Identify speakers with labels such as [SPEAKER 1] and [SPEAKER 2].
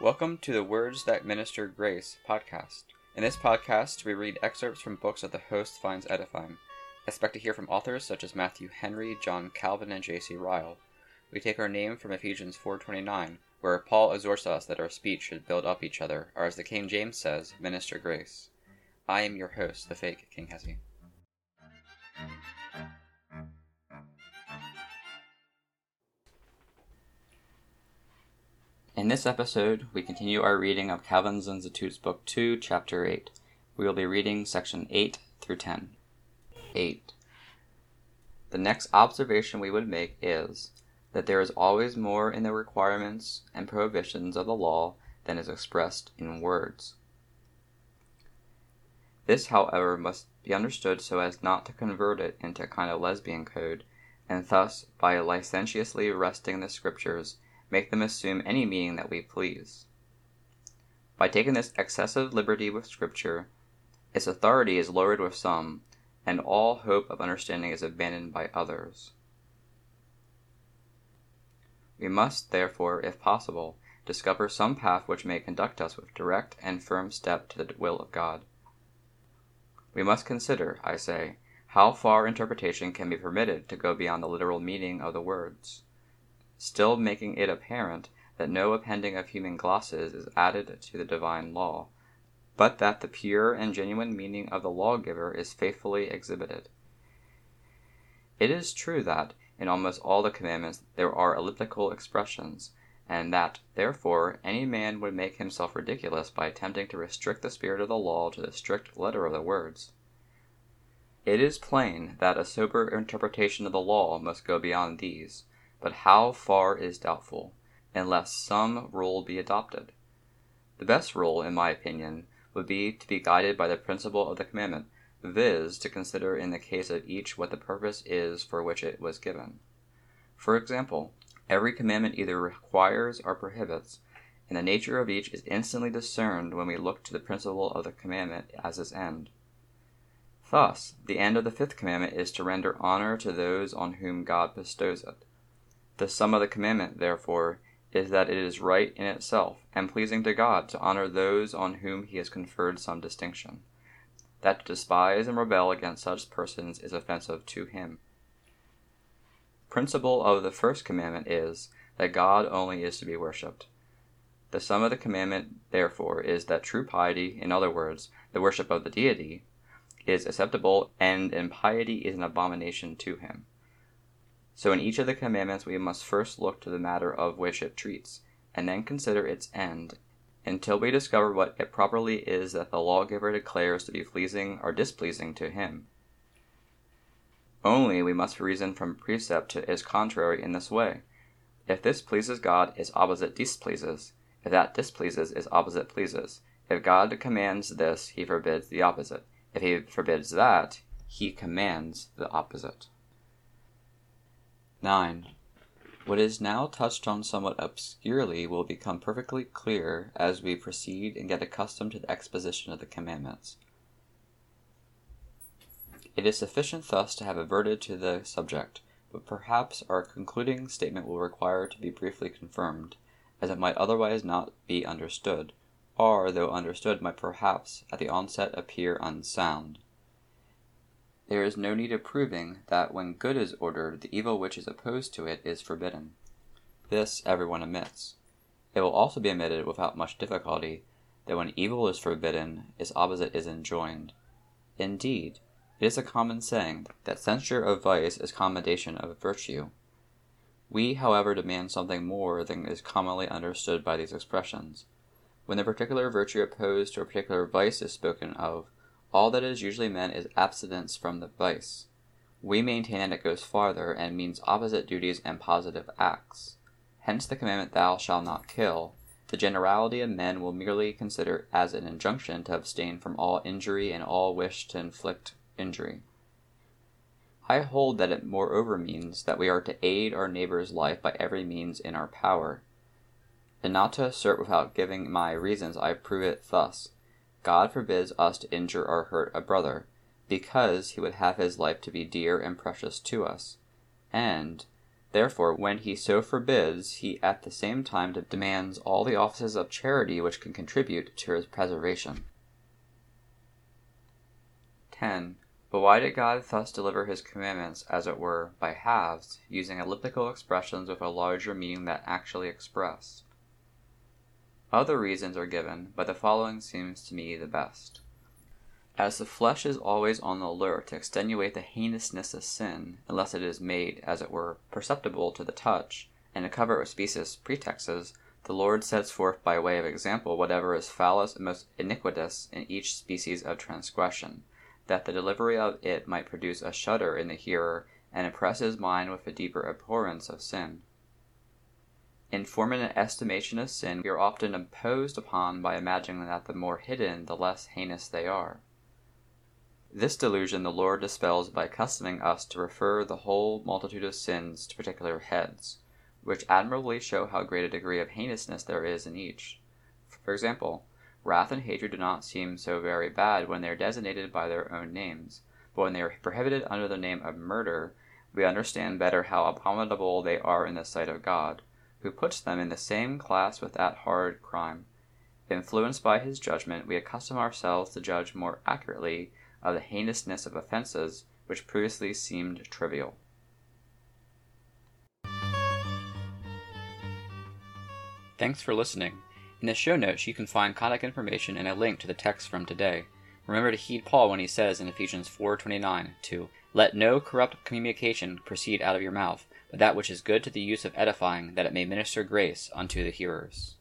[SPEAKER 1] Welcome to the Words That Minister Grace podcast. In this podcast, we read excerpts from books that the host finds edifying. Expect to hear from authors such as Matthew Henry, John Calvin, and J.C. Ryle. We take our name from Ephesians 4:29, where Paul exhorts us that our speech should build up each other, or as the King James says, minister grace. I am your host, the fake King Hesi. In this episode, we continue our reading of Calvin's Institute's Book 2, Chapter 8. We will be reading section 8 through 10. 8. The next observation we would make is that there is always more in the requirements and prohibitions of the law than is expressed in words. This, however, must be understood so as not to convert it into a kind of lesbian code, and thus, by licentiously wresting the scriptures, make them assume any meaning that we please. By taking this excessive liberty with Scripture, its authority is lowered with some, and all hope of understanding is abandoned by others. We must, therefore, if possible, discover some path which may conduct us with direct and firm step to the will of God. We must consider, I say, how far interpretation can be permitted to go beyond the literal meaning of the words still making it apparent that no appending of human glosses is added to the divine law, but that the pure and genuine meaning of the lawgiver is faithfully exhibited. It is true that, in almost all the commandments, there are elliptical expressions, and that, therefore, any man would make himself ridiculous by attempting to restrict the spirit of the law to the strict letter of the words. It is plain that a sober interpretation of the law must go beyond these but how far is doubtful, unless some rule be adopted. The best rule, in my opinion, would be to be guided by the principle of the commandment, viz., to consider in the case of each what the purpose is for which it was given. For example, every commandment either requires or prohibits, and the nature of each is instantly discerned when we look to the principle of the commandment as its end. Thus, the end of the fifth commandment is to render honor to those on whom God bestows it. The sum of the commandment, therefore, is that it is right in itself, and pleasing to God, to honor those on whom he has conferred some distinction. That to despise and rebel against such persons is offensive to him. Principle of the first commandment is that God only is to be worshipped. The sum of the commandment, therefore, is that true piety, in other words, the worship of the deity, is acceptable, and impiety is an abomination to him. So in each of the commandments we must first look to the matter of which it treats, and then consider its end, until we discover what it properly is that the lawgiver declares to be pleasing or displeasing to him. Only we must reason from precept to contrary in this way. If this pleases God, its opposite displeases. If that displeases, its opposite pleases. If God commands this, he forbids the opposite. If he forbids that, he commands the opposite. 9. What is now touched on somewhat obscurely will become perfectly clear as we proceed and get accustomed to the exposition of the commandments. It is sufficient thus to have adverted to the subject, but perhaps our concluding statement will require to be briefly confirmed, as it might otherwise not be understood, or, though understood, might perhaps at the onset appear unsound. There is no need of proving that when good is ordered, the evil which is opposed to it is forbidden. This everyone admits. It will also be admitted without much difficulty that when evil is forbidden, its opposite is enjoined. Indeed, it is a common saying that censure of vice is commendation of virtue. We, however, demand something more than is commonly understood by these expressions. When the particular virtue opposed to a particular vice is spoken of, all that is usually meant is abstinence from the vice. We maintain that it goes farther and means opposite duties and positive acts. Hence the commandment, Thou shalt not kill, the generality of men will merely consider as an injunction to abstain from all injury and all wish to inflict injury. I hold that it moreover means that we are to aid our neighbor's life by every means in our power. And not to assert without giving my reasons, I prove it thus. God forbids us to injure or hurt a brother, because he would have his life to be dear and precious to us, and Therefore, when he so forbids, he at the same time demands all the offices of charity which can contribute to his preservation. 10. But why did God thus deliver his commandments, as it were, by halves, using elliptical expressions with a larger meaning than actually expressed? Other reasons are given, but the following seems to me the best. As the flesh is always on the alert to extenuate the heinousness of sin, unless it is made, as it were, perceptible to the touch, and to cover it with specious pretexts, the Lord sets forth by way of example whatever is foulest and most iniquitous in each species of transgression that the delivery of it might produce a shudder in the hearer and impress his mind with a deeper abhorrence of sin. In forming an estimation of sin, we are often imposed upon by imagining that the more hidden, the less heinous they are. This delusion the Lord dispels by accustoming us to refer the whole multitude of sins to particular heads, which admirably show how great a degree of heinousness there is in each. For example, Wrath and hatred do not seem so very bad when they are designated by their own names, but when they are prohibited under the name of murder, we understand better how abominable they are in the sight of God, who puts them in the same class with that horrid crime. Influenced by his judgment, we accustom ourselves to judge more accurately of the heinousness of offenses which previously seemed trivial. Thanks for listening. In the show notes, you can find contact information and a link to the text from today. Remember to heed Paul when he says in Ephesians 4:29 to let no corrupt communication proceed out of your mouth, but that which is good to the use of edifying, that it may minister grace unto the hearers.